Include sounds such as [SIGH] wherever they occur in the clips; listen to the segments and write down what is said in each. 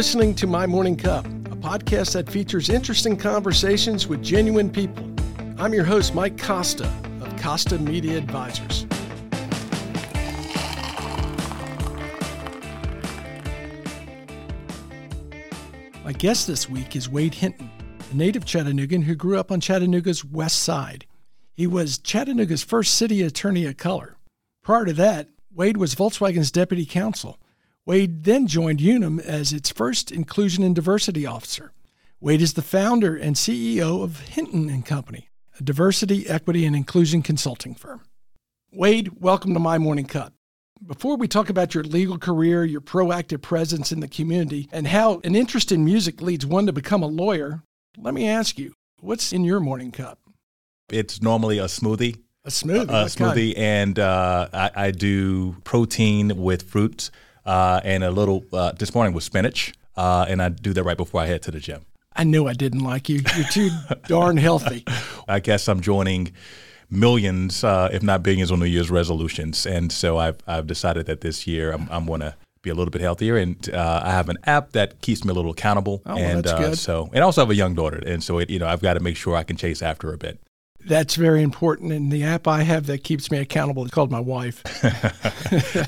listening to My Morning Cup, a podcast that features interesting conversations with genuine people. I'm your host, Mike Costa of Costa Media Advisors. My guest this week is Wade Hinton, a native Chattanoogan who grew up on Chattanooga's west side. He was Chattanooga's first city attorney of color. Prior to that, Wade was Volkswagen's deputy counsel. Wade then joined Unum as its first inclusion and diversity officer. Wade is the founder and CEO of Hinton and Company, a diversity, equity, and inclusion consulting firm. Wade, welcome to My Morning Cup. Before we talk about your legal career, your proactive presence in the community, and how an interest in music leads one to become a lawyer, let me ask you, what's in your morning cup? It's normally a smoothie. A smoothie. A smoothie, and uh, I, I, do protein with fruits uh, and a little uh, this morning with spinach, uh, and I do that right before I head to the gym. I knew I didn't like you. You're too [LAUGHS] darn healthy. I guess I'm joining millions, uh, if not billions, on New Year's resolutions. And so I've, I've decided that this year I'm, I'm going to be a little bit healthier. And uh, I have an app that keeps me a little accountable. Oh, and well, uh, so, and I also have a young daughter. And so, it, you know, I've got to make sure I can chase after her a bit. That's very important. And the app I have that keeps me accountable is called my wife. [LAUGHS]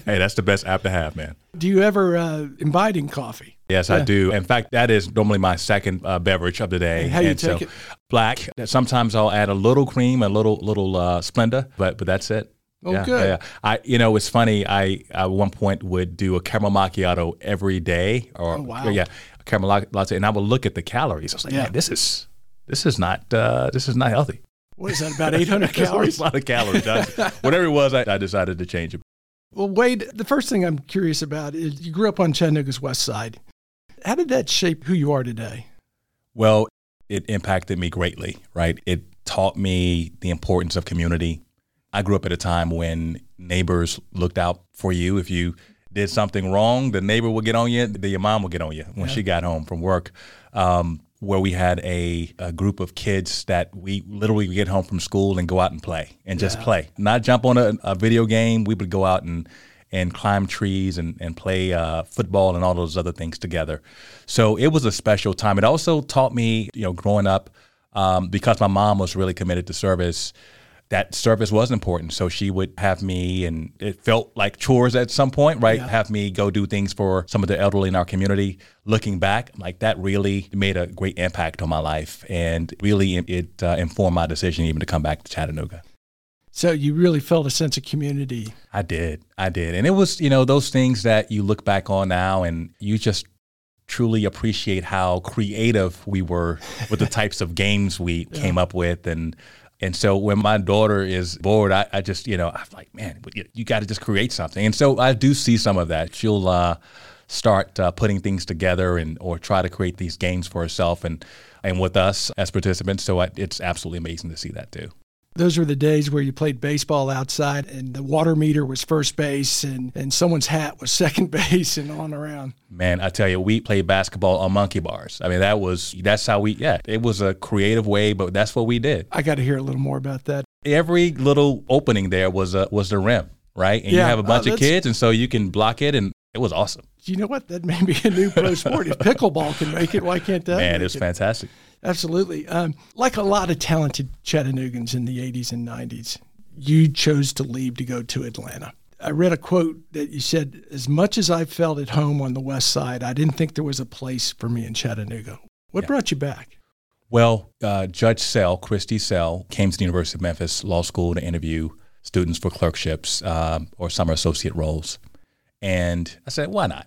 hey, that's the best app to have, man. Do you ever uh, imbibe in coffee? Yes, yeah. I do. In fact, that is normally my second uh, beverage of the day. And how you and take so, it? Black. Sometimes I'll add a little cream, a little little uh, Splenda, but but that's it. Oh, yeah, good. Yeah. I, you know, it's funny. I at one point would do a caramel macchiato every day, or oh, wow. yeah, a caramel latte, and I would look at the calories. I was like, yeah. man, this is this is not uh, this is not healthy. What is that? About 800 [LAUGHS] calories? a lot of calories. [LAUGHS] Whatever it was, I, I decided to change it. Well, Wade, the first thing I'm curious about is you grew up on Chattanooga's west side. How did that shape who you are today? Well, it impacted me greatly, right? It taught me the importance of community. I grew up at a time when neighbors looked out for you. If you did something wrong, the neighbor would get on you, the, your mom would get on you when yeah. she got home from work. Um, where we had a, a, group of kids that we literally get home from school and go out and play and just yeah. play, not jump on a, a, video game. We would go out and and climb trees and and play uh, football and all those other things together. So it was a special time. It also taught me, you know, growing up um, because my mom was really committed to service that service was important. So she would have me, and it felt like chores at some point, right? Yeah. Have me go do things for some of the elderly in our community. Looking back, like that really made a great impact on my life, and really it uh, informed my decision even to come back to Chattanooga. So you really felt a sense of community. I did. I did. And it was, you know, those things that you look back on now and you just truly appreciate how creative we were with the [LAUGHS] types of games we yeah. came up with and and so when my daughter is bored, I, I just, you know, I'm like, man, you, you got to just create something. And so I do see some of that. She'll uh, start uh, putting things together and or try to create these games for herself and and with us as participants. So I, it's absolutely amazing to see that too. Those were the days where you played baseball outside and the water meter was first base and, and someone's hat was [LAUGHS] second base and on around. Man, I tell you, we played basketball on monkey bars. I mean, that was, that's how we, yeah, it was a creative way, but that's what we did. I got to hear a little more about that. Every little opening there was a, was the rim, right? And yeah, you have a bunch uh, of kids, and so you can block it, and it was awesome. You know what? That may be a new pro sport. if [LAUGHS] pickleball can make it, why can't that? Man, it's it? fantastic. Absolutely. Um, like a lot of talented Chattanoogans in the 80s and 90s, you chose to leave to go to Atlanta. I read a quote that you said, As much as I felt at home on the West Side, I didn't think there was a place for me in Chattanooga. What yeah. brought you back? Well, uh, Judge Sell, Christy Sell, came to the University of Memphis Law School to interview students for clerkships um, or summer associate roles. And I said, why not?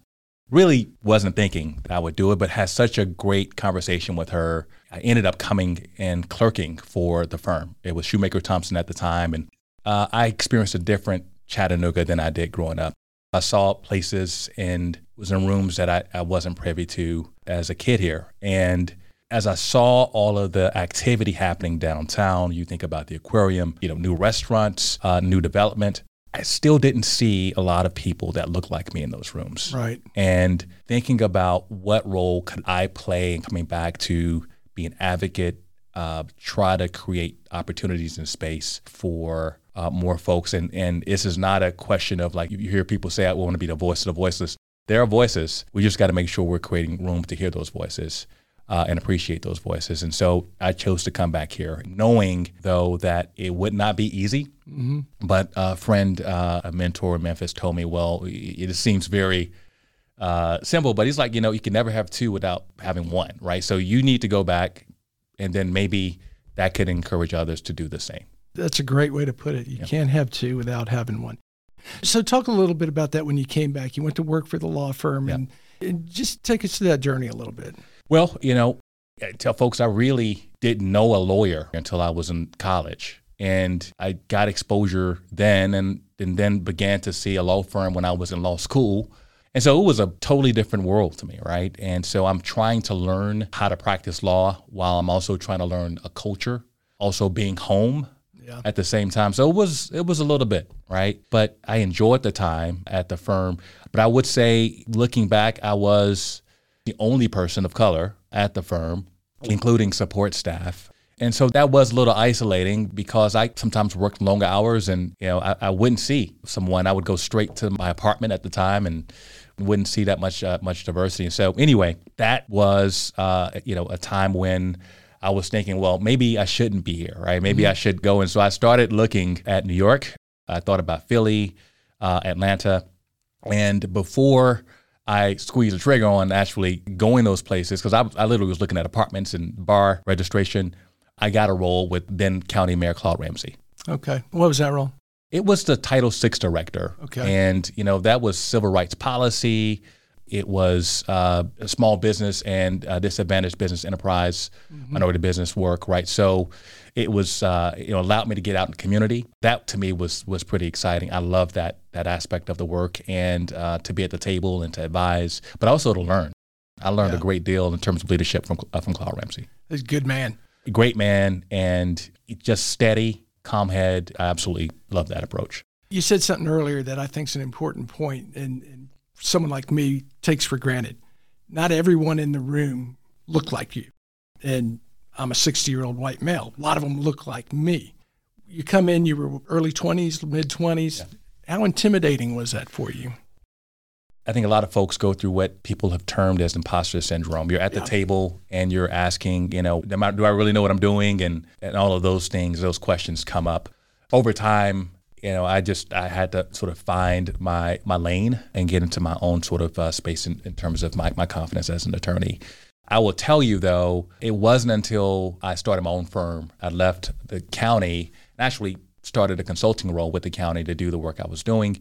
Really wasn't thinking that I would do it, but had such a great conversation with her I ended up coming and clerking for the firm. It was Shumacker Thompson at the time, and uh, I experienced a different Chattanooga than I did growing up. I saw places and was in rooms that I, I wasn't privy to as a kid here. And as I saw all of the activity happening downtown, you think about the aquarium, you know, new restaurants, uh, new development. I still didn't see a lot of people that looked like me in those rooms. Right. And thinking about what role could I play in coming back to be an advocate, uh, try to create opportunities in space for uh, more folks. And and this is not a question of like you hear people say I want to be the voice of the voiceless. There are voices. We just got to make sure we're creating room to hear those voices. Uh, and appreciate those voices. And so I chose to come back here, knowing though that it would not be easy. Mm-hmm. But a friend, uh, a mentor in Memphis, told me, "Well, it seems very uh, simple, but he's like, you know, you can never have two without having one, right? So you need to go back, and then maybe that could encourage others to do the same." That's a great way to put it. You can't have two without having one. So, talk a little bit about that when you came back. You went to work for the law firm, and, and just take us to that journey a little bit. Well, you know, I tell folks I really didn't know a lawyer until I was in college. And I got exposure then and, and then began to see a law firm when I was in law school. And so it was a totally different world to me, right? And so I'm trying to learn how to practice law while I'm also trying to learn a culture, also being home yeah. at the same time. So it was it was a little bit, right? But I enjoyed the time at the firm. But I would say looking back, I was the only person of color at the firm, including support staff. And so that was a little isolating because I sometimes worked longer hours and, you know, I, I wouldn't see someone. I would go straight to my apartment at the time and wouldn't see that much uh, much diversity. And so anyway, that was, uh, you know, a time when I was thinking, well, maybe I shouldn't be here, right? Maybe mm-hmm. I should go. And so I started looking at New York. I thought about Philly, uh, Atlanta. And before I squeezed the trigger on actually going those places because I, I literally was looking at apartments and bar registration. I got a role with then County Mayor Claude Ramsey. Okay. What was that role? It was the Title VI director. Okay. And, you know, that was civil rights policy. It was uh, a small business and disadvantaged business enterprise, mm-hmm. minority business work, right? So it was, uh, you know, allowed me to get out in the community. That to me was was pretty exciting. I love that that aspect of the work and uh, to be at the table and to advise, but also to learn. I learned yeah. a great deal in terms of leadership from uh, from Claude Ramsey. He's a good man. A great man and just steady, calm head. I absolutely love that approach. You said something earlier that I think is an important point, and, and someone like me takes for granted. Not everyone in the room looked like you. And I'm a 60 year old white male. A lot of them look like me. You come in, you were early 20s, mid 20s. Yeah. How intimidating was that for you? I think a lot of folks go through what people have termed as imposter syndrome. You're at the yeah. table and you're asking, you know, do I really know what I'm doing? And, and all of those things, those questions come up. Over time, you know, I just I had to sort of find my my lane and get into my own sort of uh, space in, in terms of my, my confidence as an attorney. I will tell you though, it wasn't until I started my own firm, I left the county and actually started a consulting role with the county to do the work I was doing,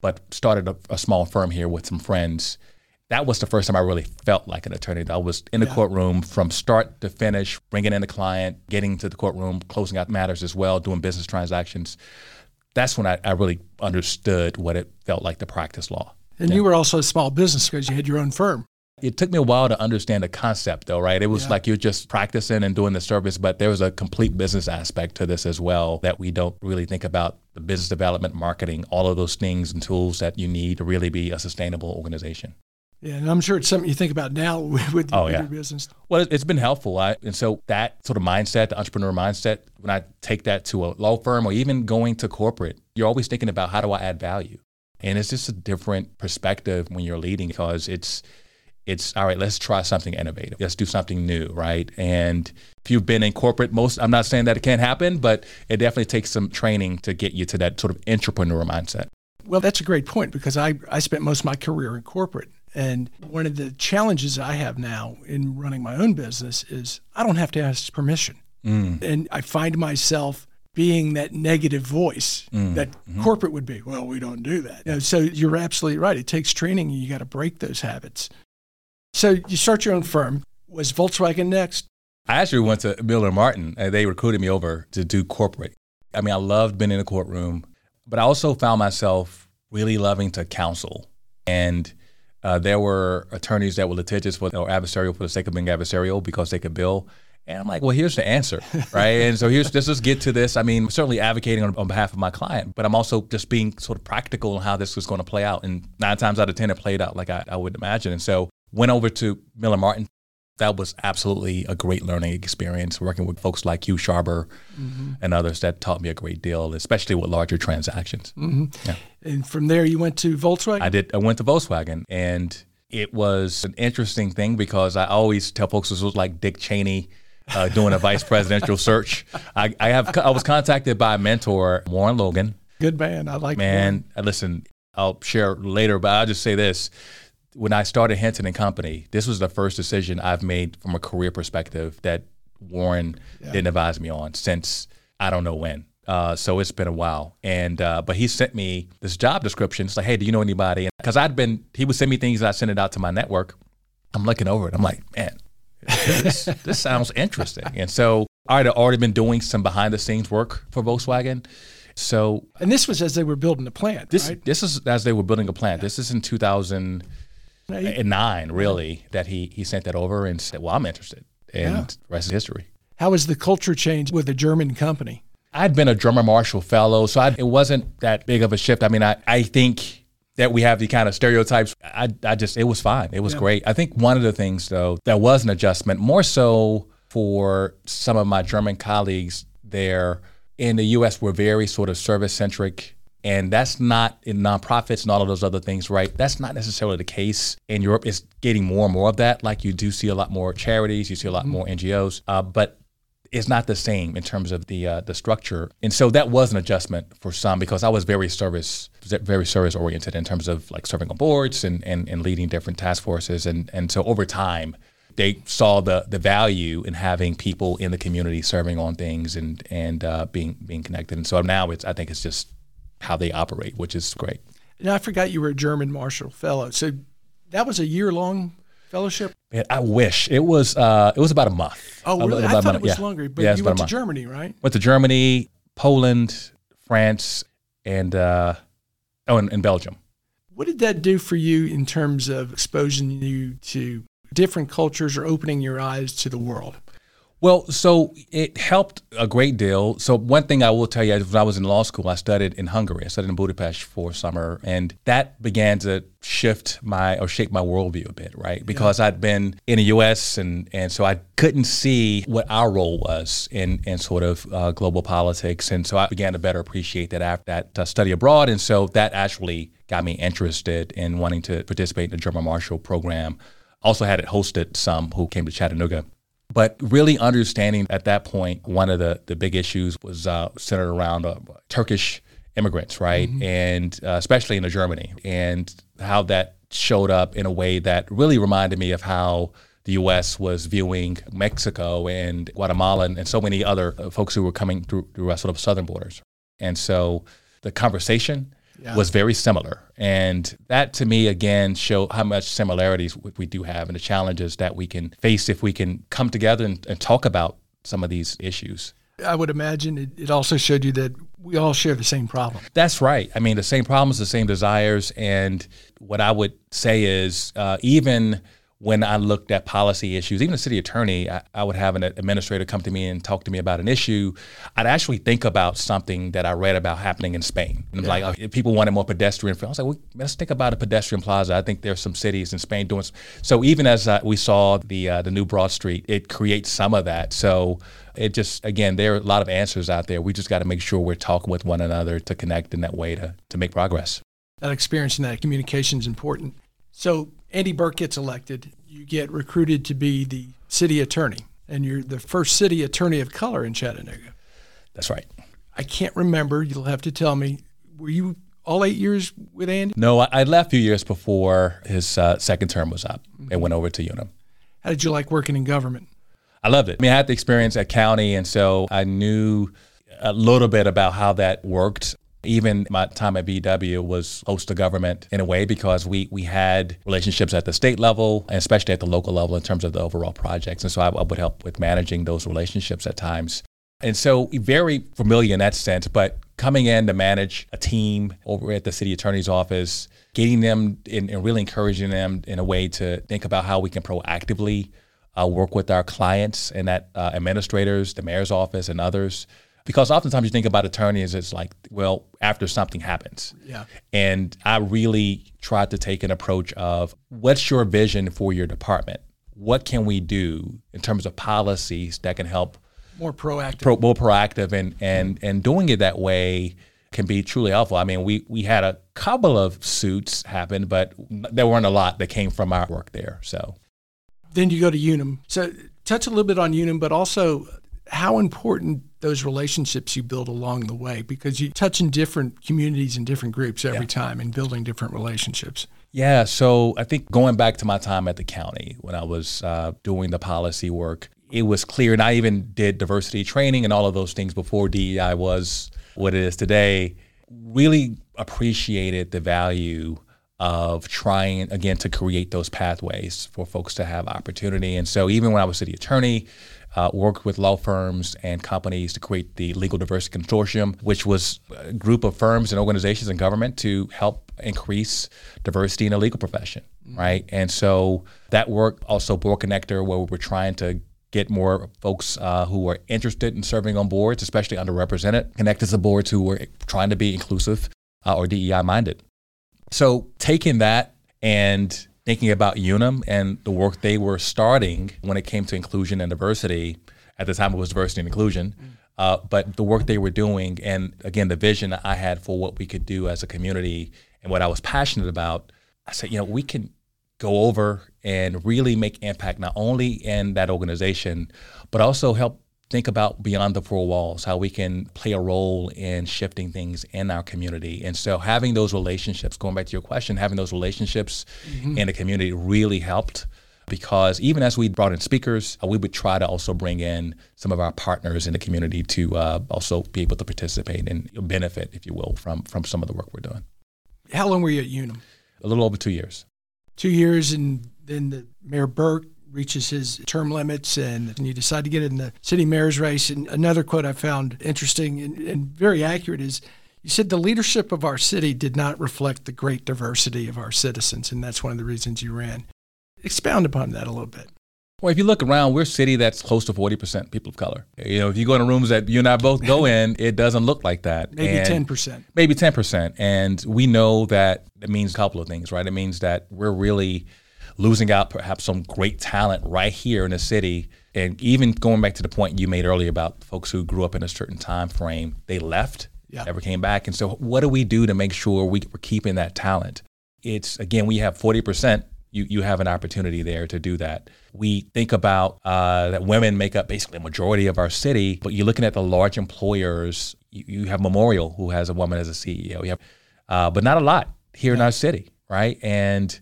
but started a, a small firm here with some friends. That was the first time I really felt like an attorney. I was in the yeah. courtroom from start to finish, bringing in the client, getting to the courtroom, closing out matters as well, doing business transactions that's when I, I really understood what it felt like to practice law. And yeah. you were also a small business because you had your own firm. It took me a while to understand the concept, though, right? It was yeah. like you're just practicing and doing the service, but there was a complete business aspect to this as well that we don't really think about the business development, marketing, all of those things and tools that you need to really be a sustainable organization. Yeah, and I'm sure it's something you think about now [LAUGHS] with, oh, yeah. your business. Well, it's been helpful. I, and so that sort of mindset, the entrepreneur mindset, when I take that to a law firm or even going to corporate, you're always thinking about how do I add value? And it's just a different perspective when you're leading because it's it's all right, let's try something innovative. Let's do something new, right? And if you've been in corporate, most I'm not saying that it can't happen, but it definitely takes some training to get you to that sort of entrepreneur mindset. Well, that's a great point because I, I spent most of my career in corporate. And one of the challenges I have now in running my own business is I don't have to ask permission. Mm. And I find myself being that negative voice mm. that mm-hmm. corporate would be. Well, we don't do that. You know, so you're absolutely right. It takes training and you got to break those habits. So you start your own firm. Was Volkswagen next? I actually went to Miller Martin. and They recruited me over to do corporate. I mean, I loved being in a courtroom, but I also found myself really loving to counsel. And uh, there were attorneys that were litigious for, or adversarial for the sake of being adversarial because they could bill. And I'm like, well, here's the answer, [LAUGHS] right? and so here's let's just get to this. I mean, certainly advocating on, on, behalf of my client, but I'm also just being sort of practical on how this was going to play out. And nine times out of ten, it played out like I, I would imagine. And so went over to Miller Martin. that was absolutely a great learning experience working with folks like Hugh Sharber mm-hmm. and others that taught me a great deal, especially with larger transactions. Mm-hmm. Yeah. And from there, you went to Volkswagen? I did. I went to Volkswagen. And it was an interesting thing because I always tell folks this was like Dick Cheney. Uh, doing a vice presidential [LAUGHS] search, I, I, have I was contacted by a mentor, Warren Logan. Good man, I like. Man, Warren. listen, I'll share later, but I'll just say this: when I started Hinton and Company, this was the first decision I've made from a career perspective that Warren yeah. didn't advise me on since I don't know when. Uh, so it's been a while, and uh, but he sent me this job description. It's like, hey, do you know anybody? Because I'd been, he would send me things, and I send it out to my network. I'm looking over it. I'm like, man, this, [LAUGHS] this sounds interesting. And so I had already been doing some behind the scenes work for Volkswagen. So, and this was as they were building the plant. This right? this is as they were building a plant. Yeah. This is in 2009, really, that he he sent that over and said, "Well, I'm interested," and yeah. the rest is history. How has the culture changed with a German company? I'd been a German Marshall Fellow, so I, it wasn't that big of a shift. I mean, I, I think that we have the kind of stereotypes. I, I just, it was fine. It was yeah. great. I think one of the things, though, that was an adjustment, more so for some of my German colleagues there in the US, we're very sort of service centric. And that's not in nonprofits and all of those other things, right? That's not necessarily the case in Europe. It's getting more and more of that. Like you do see a lot more charities, you see a lot mm-hmm. more NGOs, uh, but it's not the same in terms of the uh, the structure. And so that was an adjustment for some because I was very service very service oriented in terms of like serving on boards and, and, and leading different task forces. And and so over time, they saw the the value in having people in the community serving on things and and uh, being being connected. And so now it's I think it's just how they operate, which is great. And I forgot you were a German Marshall Fellow. So that was a year long fellowship. Man, I wish it was. Uh, it was about a month. Oh, really? I thought it was yeah. longer. But yeah, you went to Germany, right? Went to Germany, Poland, France, and uh, oh, and, and Belgium. What did that do for you in terms of exposing you to different cultures or opening your eyes to the world? Well, so it helped a great deal. So one thing I will tell you, when I was in law school, I studied in Hungary. I studied in Budapest for summer, and that began to shift my or shape my worldview a bit, right? Because yeah. I'd been in the U.S. and and so I couldn't see what our role was in in sort of uh, global politics, and so I began to better appreciate that after that uh, study abroad, and so that actually got me interested in wanting to participate in the German Marshall Program also had it hosted some who came to Chattanooga. But really understanding at that point, one of the, the big issues was uh, centered around uh, Turkish immigrants, right? Mm-hmm. And uh, especially in Germany, and how that showed up in a way that really reminded me of how the U.S. was viewing Mexico and Guatemala and, and so many other uh, folks who were coming through, through sort of southern borders. And so the conversation yeah. was very similar. And that to me, again, showed how much similarities we do have and the challenges that we can face if we can come together and, and talk about some of these issues. I would imagine it, it also showed you that we all share the same problem. That's right. I mean, the same problems, the same desires. And what I would say is, uh, even when I looked at policy issues, even the city attorney, I, I, would have an administrator come to me and talk to me about an issue. I'd actually think about something that I read about happening in Spain. And yeah. like, oh, people wanted more pedestrian. I was like, well, let's think about a pedestrian plaza. I think there's some cities in Spain doing. So even as uh, we saw the uh, the new Broad Street, it creates some of that. So it just again, there are a lot of answers out there. We just got to make sure we're talking with one another to connect in that way to to make progress. That experience and that communication is important. So Andy Berke gets elected. You get recruited to be the city attorney, and you're the first city attorney of color in Chattanooga. That's right. I can't remember. You'll have to tell me. Were you all eight years with Andy? No, I, left a few years before his uh, second term was up mm-hmm. and went over to Unum. How did you like working in government? I loved it. I mean, I had the experience at county, and so I knew a little bit about how that worked. Even my time at VW was close to government in a way because we, we had relationships at the state level and especially at the local level in terms of the overall projects. And so I, I would help with managing those relationships at times. And so very familiar in that sense, but coming in to manage a team over at the city attorney's office, getting them and, and really encouraging them in a way to think about how we can proactively uh, work with our clients and that uh, administrators, the mayor's office, and others because oftentimes you think about attorneys as like, well, after something happens. Yeah. And I really tried to take an approach of what's your vision for your department? what can we do in terms of policies that can help more proactive, pro, more proactive, and and and doing it that way can be truly helpful. I mean, we we had a couple of suits happen, but there weren't a lot that came from our work there. So then you go to Unum. So touch a little bit on Unum, but also how important those relationships you build along the way because you touch in different communities and different groups every yeah. time and building different relationships. Yeah, so I think going back to my time at the county when I was uh, doing the policy work, it was clear, and I even did diversity training and all of those things before DEI was what it is today. Really appreciated the value of trying again to create those pathways for folks to have opportunity. And so even when I was city attorney, uh, worked with law firms and companies to create the Legal Diversity Consortium, which was a group of firms and organizations and government to help increase diversity in the legal profession, mm-hmm. right? And so that work also Board Connector, where we were trying to get more folks uh, who are interested in serving on boards, especially underrepresented, connect connected to boards who were trying to be inclusive uh, or DEI minded. So taking that and thinking about Unum and the work they were starting when it came to inclusion and diversity. At the time, it was diversity and inclusion. Mm. Uh, but the work they were doing, and again, the vision I had for what we could do as a community and what I was passionate about, I said, you know, we can go over and really make impact not only in that organization, but also help think about beyond the four walls, how we can play a role in shifting things in our community. And so having those relationships, going back to your question, having those relationships mm-hmm. in the community really helped because even as we brought in speakers, uh, we would try to also bring in some of our partners in the community to uh, also be able to participate and benefit, if you will, from from some of the work we're doing. How long were you at Unum? A little over two years. Two years, and then the Mayor Berke reaches his term limits and, you decide to get in the city mayor's race. And another quote I found interesting and, and very accurate is you said the leadership of our city did not reflect the great diversity of our citizens, and that's one of the reasons you ran. Expound upon that a little bit. Well, if you look around, we're a city that's close to 40% people of color. You know, if you go into rooms that you and I both go [LAUGHS] in, it doesn't look like that. Maybe and 10%. Maybe 10%. And we know that it means a couple of things, right? It means that we're really losing out perhaps some great talent right here in the city. And even going back to the point you made earlier about folks who grew up in a certain time frame, they left, yeah. never came back. And so, what do we do to make sure we, are keeping that talent? It's again, we have 40%. You, you have an opportunity there to do that. We think about uh, that women make up basically a majority of our city, but you're looking at the large employers. You, you have Memorial, who has a woman as a CEO. You have, uh, but not a lot here yeah. in our city, right? And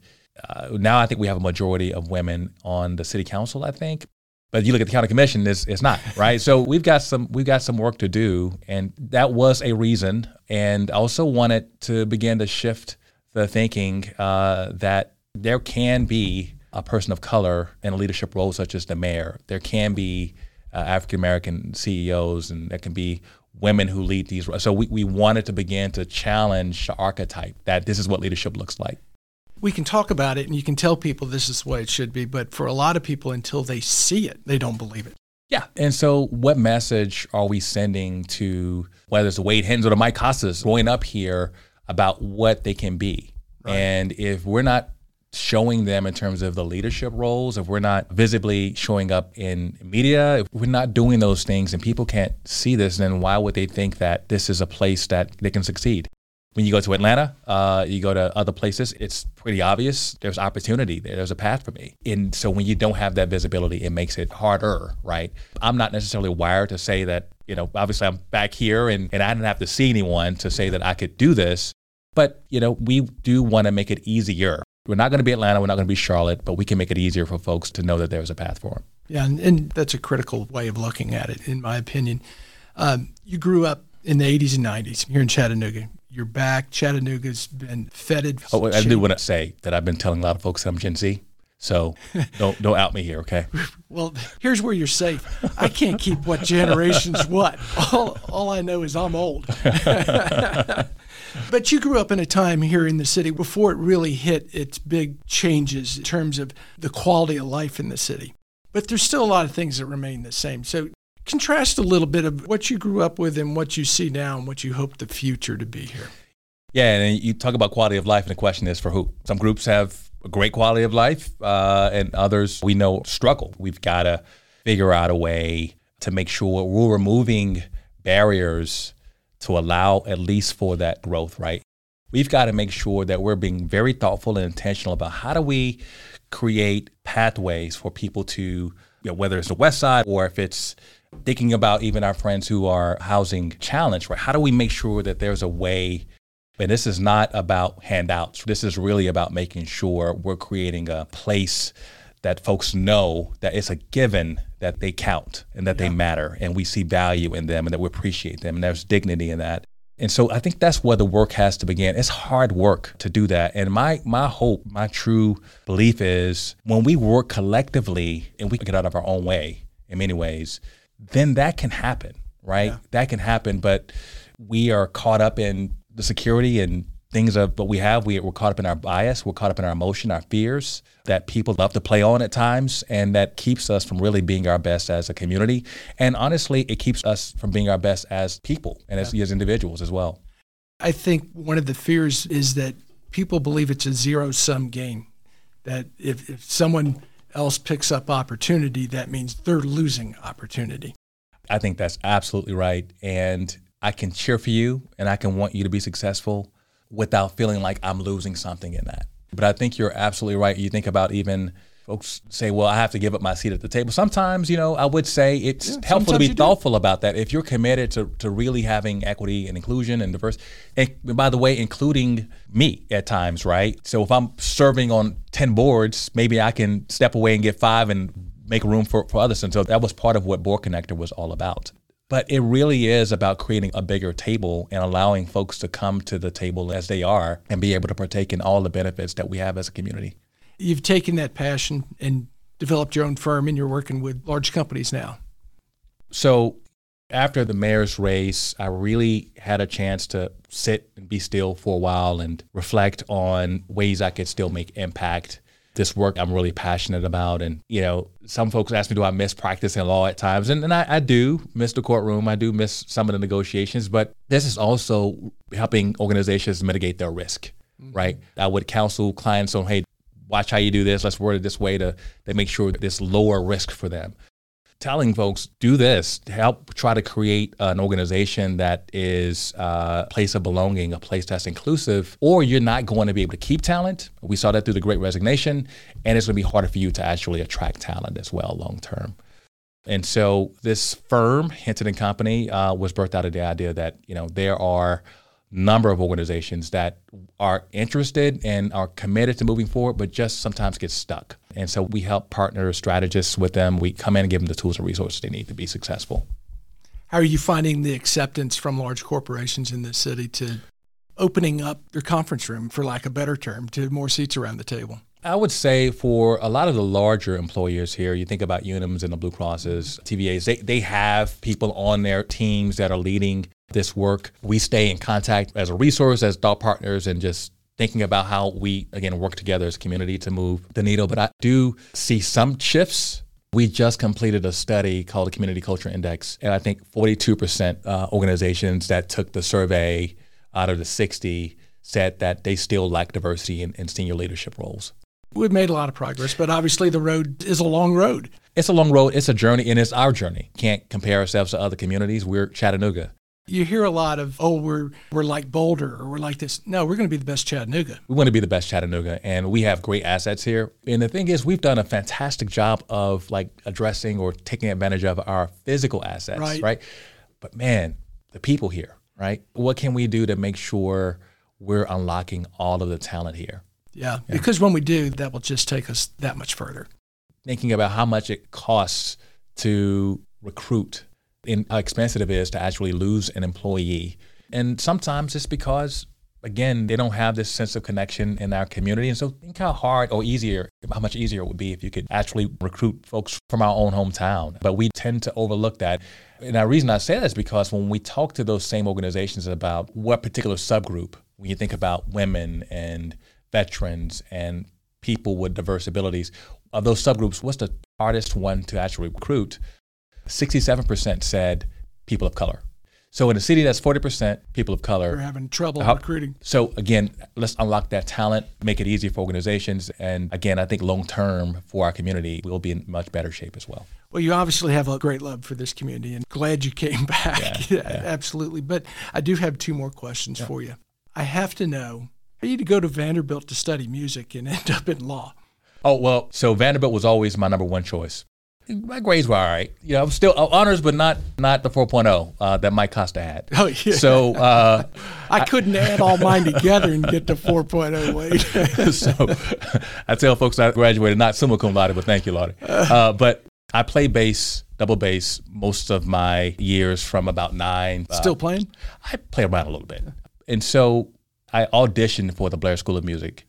uh, now I think we have a majority of women on the city council. I think, but you look at the county commission, it's, it's not [LAUGHS] right. so we've got some we've got some work to do, and that was a reason. And I also wanted to begin to shift the thinking uh, that there can be a person of color in a leadership role, such as the mayor. There can be uh, African American CEOs, and there can be women who lead these. So we, we wanted to begin to challenge the archetype that this is what leadership looks like we can talk about it and you can tell people this is the way it should be, but for a lot of people, until they see it, they don't believe it. Yeah. And so, what message are we sending to whether it's the Wade Hens or the Mike Costas growing up here about what they can be? Right. And if we're not showing them in terms of the leadership roles, if we're not visibly showing up in media, if we're not doing those things and people can't see this, then why would they think that this is a place that they can succeed? When you go to Atlanta, uh, you go to other places, it's pretty obvious there's opportunity there. There's a path for me. And so when you don't have that visibility, it makes it harder, right? I'm not necessarily wired to say that, you know, obviously I'm back here and, and I didn't have to see anyone to say that I could do this. But, you know, we do want to make it easier. We're not going to be Atlanta, we're not going to be Charlotte, but we can make it easier for folks to know that there's a path for them. Yeah, and, and that's a critical way of looking at it, in my opinion. Um, you grew up in the 80s and 90s here in Chattanooga you're back. Chattanooga's been feted. Oh, I do want to say that I've been telling a lot of folks that I'm Gen Z. So [LAUGHS] don't don't out me here, okay? Well, here's where you're safe. I can't keep what generation's what. All all I know is I'm old. [LAUGHS] but you grew up in a time here in the city before it really hit its big changes in terms of the quality of life in the city. But there's still a lot of things that remain the same. So contrast a little bit of what you grew up with and what you see now and what you hope the future to be here. Yeah, and you talk about quality of life, and the question is for who? Some groups have a great quality of life, uh, and others we know struggle. We've got to figure out a way to make sure we're removing barriers to allow at least for that growth, right? We've got to make sure that we're being very thoughtful and intentional about how do we create pathways for people to, you know, whether it's the West Side or if it's thinking about even our friends who are housing challenged, right? How do we make sure that there's a way and this is not about handouts. This is really about making sure we're creating a place that folks know that it's a given that they count and that yeah. they matter and we see value in them and that we appreciate them and there's dignity in that. And so I think that's where the work has to begin. It's hard work to do that. And my my hope, my true belief is when we work collectively and we get out of our own way in many ways, then that can happen, right? Yeah. That can happen, but we are caught up in the security and things of what we have. We, we're caught up in our bias, we're caught up in our emotion, our fears that people love to play on at times, and that keeps us from really being our best as a community. And honestly, it keeps us from being our best as people and as, yeah. as individuals as well. I think one of the fears is that people believe it's a zero sum game, that if, if someone else picks up opportunity, that means they're losing opportunity. I think that's absolutely right. And I can cheer for you and I can want you to be successful without feeling like I'm losing something in that. But I think you're absolutely right. You think about even folks say, well, I have to give up my seat at the table. Sometimes, you know, I would say it's yeah, helpful to be thoughtful do. about that. If you're committed to, to really having equity and inclusion and diversity, and by the way, including me at times, right? So if I'm serving on 10 boards, maybe I can step away and get five and make room for, for others. And so that was part of what Board Connector was all about. But it really is about creating a bigger table and allowing folks to come to the table as they are and be able to partake in all the benefits that we have as a community. You've taken that passion and developed your own firm, and you're working with large companies now. So, after the mayor's race, I really had a chance to sit and be still for a while and reflect on ways I could still make impact this work I'm really passionate about. And, you know, some folks ask me, do I miss practicing law at times? And, and I, I do miss the courtroom. I do miss some of the negotiations, but this is also helping organizations mitigate their risk, mm-hmm. right? I would counsel clients on, hey, watch how you do this. Let's word it this way to, to make sure there's lower risk for them telling folks do this help try to create an organization that is uh, a place of belonging, a place that's inclusive, or you're not going to be able to keep talent. We saw that through the Great Resignation, and it's going to be harder for you to actually attract talent as well long term. And so this firm, Hinton and Company, uh, was birthed out of the idea that you know there are number of organizations that are interested and are committed to moving forward, but just sometimes get stuck. And so we help partner strategists with them. We come in and give them the tools and resources they need to be successful. How are you finding the acceptance from large corporations in this city to opening up their conference room, for lack of a better term, to more seats around the table? I would say for a lot of the larger employers here, you think about Unums and the Blue Crosses, TVAs, they, they have people on their teams that are leading this work. We stay in contact as a resource, as thought partners, and just thinking about how we, again, work together as a community to move the needle. But I do see some shifts. We just completed a study called the Community Culture Index, and I think 42% uh, organizations that took the survey out of the 60 said that they still lack diversity in, in senior leadership roles. We've made a lot of progress, but obviously the road is a long road. It's a long road. It's a journey, and it's our journey. Can't compare ourselves to other communities. We're Chattanooga. You hear a lot of, oh, we're we're like Boulder or we're like this. No, we're going to be the best Chattanooga. We want to be the best Chattanooga, and we have great assets here. And the thing is, we've done a fantastic job of like addressing or taking advantage of our physical assets, right? right? But man, the people here, right? What can we do to make sure we're unlocking all of the talent here? Yeah, yeah, because when we do, that will just take us that much further. Thinking about how much it costs to recruit and how uh, expensive it is to actually lose an employee. And sometimes it's because, again, they don't have this sense of connection in our community. And so think how hard or easier, how much easier it would be if you could actually recruit folks from our own hometown. But we tend to overlook that. And the reason I say that is because when we talk to those same organizations about what particular subgroup, when you think about women and veterans and people with diverse abilities, of those subgroups, what's the hardest one to actually recruit? 67% said people of color. So in a city that's 40% people of color, We're having trouble How- recruiting. so again, let's unlock that talent, make it easy for organizations, and again, I think long term for our community, we'll be in much better shape as well. Well, you obviously have a great love for this community and glad you came [LAUGHS] back. Yeah, yeah. Absolutely. But I do have two more questions for you. I have to know are you to go to Vanderbilt to study music and [LAUGHS] end up in law? Oh well, so Vanderbilt was always my number one choice. My grades were all right. You know, I'm still uh, honors, but not not the 4.0 uh, that Mike Costa had. Oh, yeah. So uh, [LAUGHS] I couldn't add all mine together and get to 4.0 weight. [LAUGHS] so I tell folks I graduated not summa cum laude, but thank you, Lottie. Uh, but I play bass, double bass, most of my years from about nine. uh, Still playing? I play around a little bit. And so I auditioned for the Blair School of Music.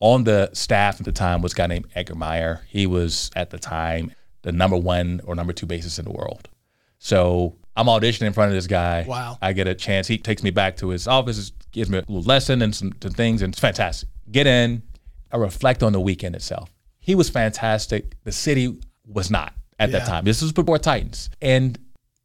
On the staff at the time was a guy named Edgar Meyer. He was at the time the number one or number two bassist in the world. So I'm auditioning in front of this guy. Wow. I get a chance. He takes me back to his office, gives me a little lesson and some, some things, and it's fantastic. Get in. I reflect on the weekend itself. He was fantastic. The city was not at Yeah. that time. This was before Titans. And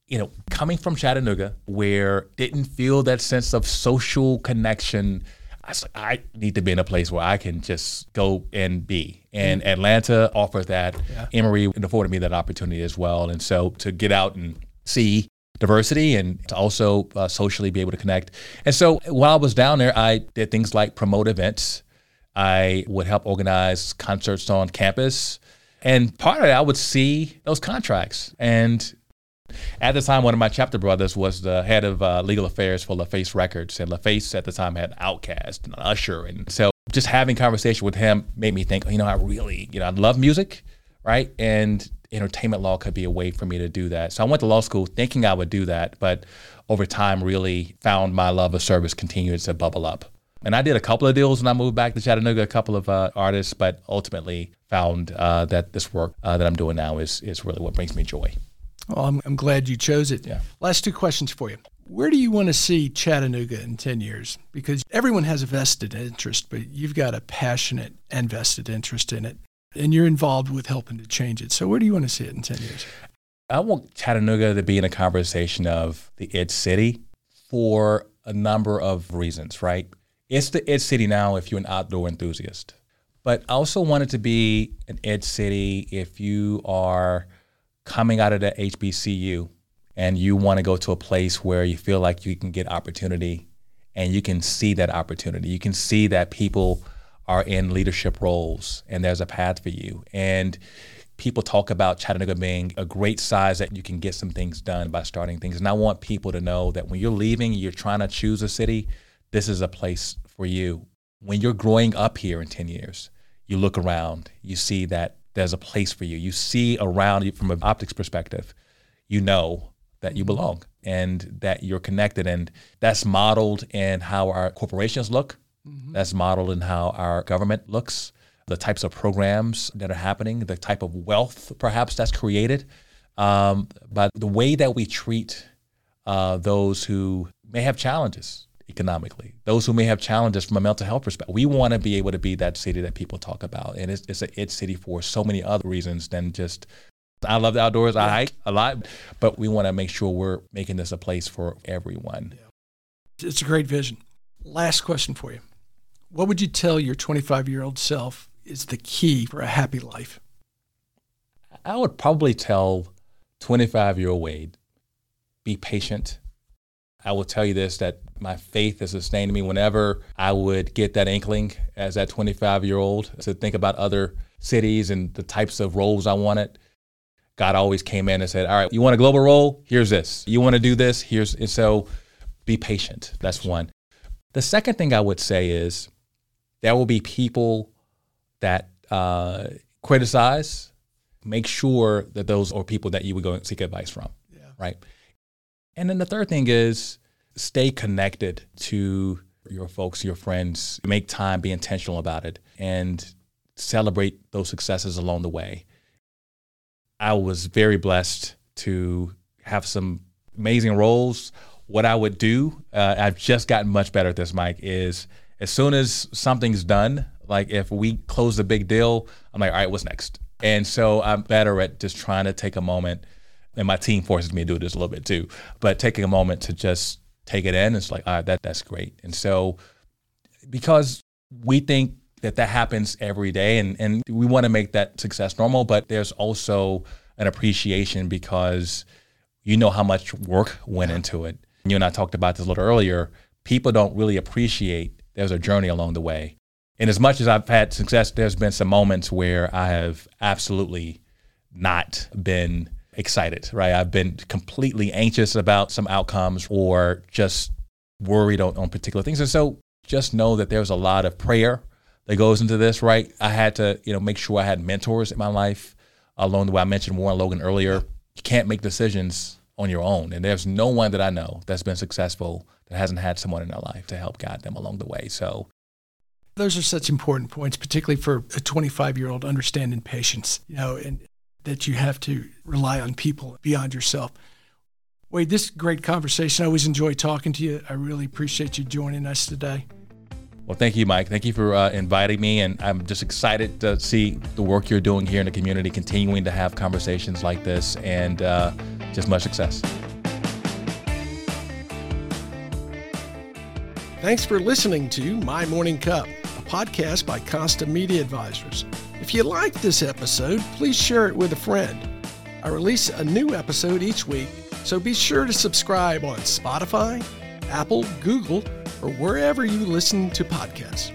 you know, coming from Chattanooga, where didn't feel that sense of social connection, I was like, I need to be in a place where I can just go and be. And Atlanta offered that. Emory afforded me that opportunity as well. And so to get out and see diversity and to also uh, socially be able to connect. And so while I was down there, I did things like promote events. I would help organize concerts on campus. And part of it, I would see those contracts. And at the time, one of my chapter brothers was the head of uh, legal affairs for LaFace Records, and LaFace at the time had Outkast and Usher, and so just having conversation with him made me think, you know, I really, you know, I love music, right, and entertainment law could be a way for me to do that. So I went to law school thinking I would do that, but over time, really found my love of service continued to bubble up. And I did a couple of deals when I moved back to Chattanooga, a couple of uh, artists, but ultimately found uh, that this work uh, that I'm doing now is is really what brings me joy. Well, I'm, I'm glad you chose it. Yeah. Last two questions for you. Where do you want to see Chattanooga in 10 years? Because everyone has a vested interest, but you've got a passionate and vested interest in it, and you're involved with helping to change it. So, where do you want to see it in 10 years? I want Chattanooga to be in a conversation of the Ed City for a number of reasons, right? It's the Ed City now if you're an outdoor enthusiast. But I also want it to be an Ed City if you are coming out of the HBCU and you want to go to a place where you feel like you can get opportunity and you can see that opportunity. You can see that people are in leadership roles and there's a path for you. And people talk about Chattanooga being a great size that you can get some things done by starting things. And I want people to know that when you're leaving, you're trying to choose a city, this is a place for you. When you're growing up here in 10 years, you look around, you see that there's a place for you. You see around you from an optics perspective, you know that you belong and that you're connected. And that's modeled in how our corporations look. That's modeled in how our government looks, the types of programs that are happening, the type of wealth perhaps that's created, um, but the way that we treat uh, those who may have challenges economically, those who may have challenges from a mental health perspective. We want to be able to be that city that people talk about. And it's, it's a it city for so many other reasons than just, I love the outdoors, I hike a lot, but we want to make sure we're making this a place for everyone. It's a great vision. Last question for you. What would you tell your 25 year old self is the key for a happy life? I would probably tell 25 year old Wade, be patient. I will tell you this that my faith has sustained me whenever I would get that inkling as that 25 year old to think about other cities and the types of roles I wanted. God always came in and said, All right, you want a global role? Here's this. You want to do this? Here's and so be patient. That's one. The second thing I would say is there will be people that uh, criticize. Make sure that those are people that you would go and seek advice from. Yeah. Right. And then the third thing is stay connected to your folks, your friends. Make time, be intentional about it, and celebrate those successes along the way. I was very blessed to have some amazing roles. What I would do, uh, I've just gotten much better at this, Mike, is as soon as something's done, like if we close a big deal, I'm like, all right, what's next? And so I'm better at just trying to take a moment and my team forces me to do this a little bit too. But taking a moment to just take it in, it's like, all right, that that's great. And so, because we think that that happens every day, and and we want to make that success normal, but there's also an appreciation because you know how much work went into it. You and I talked about this a little earlier. People don't really appreciate there's a journey along the way. And as much as I've had success, there's been some moments where I have absolutely not been excited, right? I've been completely anxious about some outcomes or just worried on, on particular things. And so just know that there's a lot of prayer that goes into this, right? I had to, you know, make sure I had mentors in my life along the way. I mentioned Warren Logan earlier. You can't make decisions on your own. And there's no one that I know that's been successful that hasn't had someone in their life to help guide them along the way. So those are such important points, particularly for a 25 year old understanding patience, you know, and that you have to rely on people beyond yourself. Wade, this great conversation. I always enjoy talking to you. I really appreciate you joining us today. Well, thank you, Mike. Thank you for uh, inviting me. And I'm just excited to see the work you're doing here in the community, continuing to have conversations like this, and uh, just much success. Thanks for listening to My Morning Cup, a podcast by Costa Media Advisors. If you like this episode, please share it with a friend. I release a new episode each week, so be sure to subscribe on Spotify, Apple, Google, or wherever you listen to podcasts.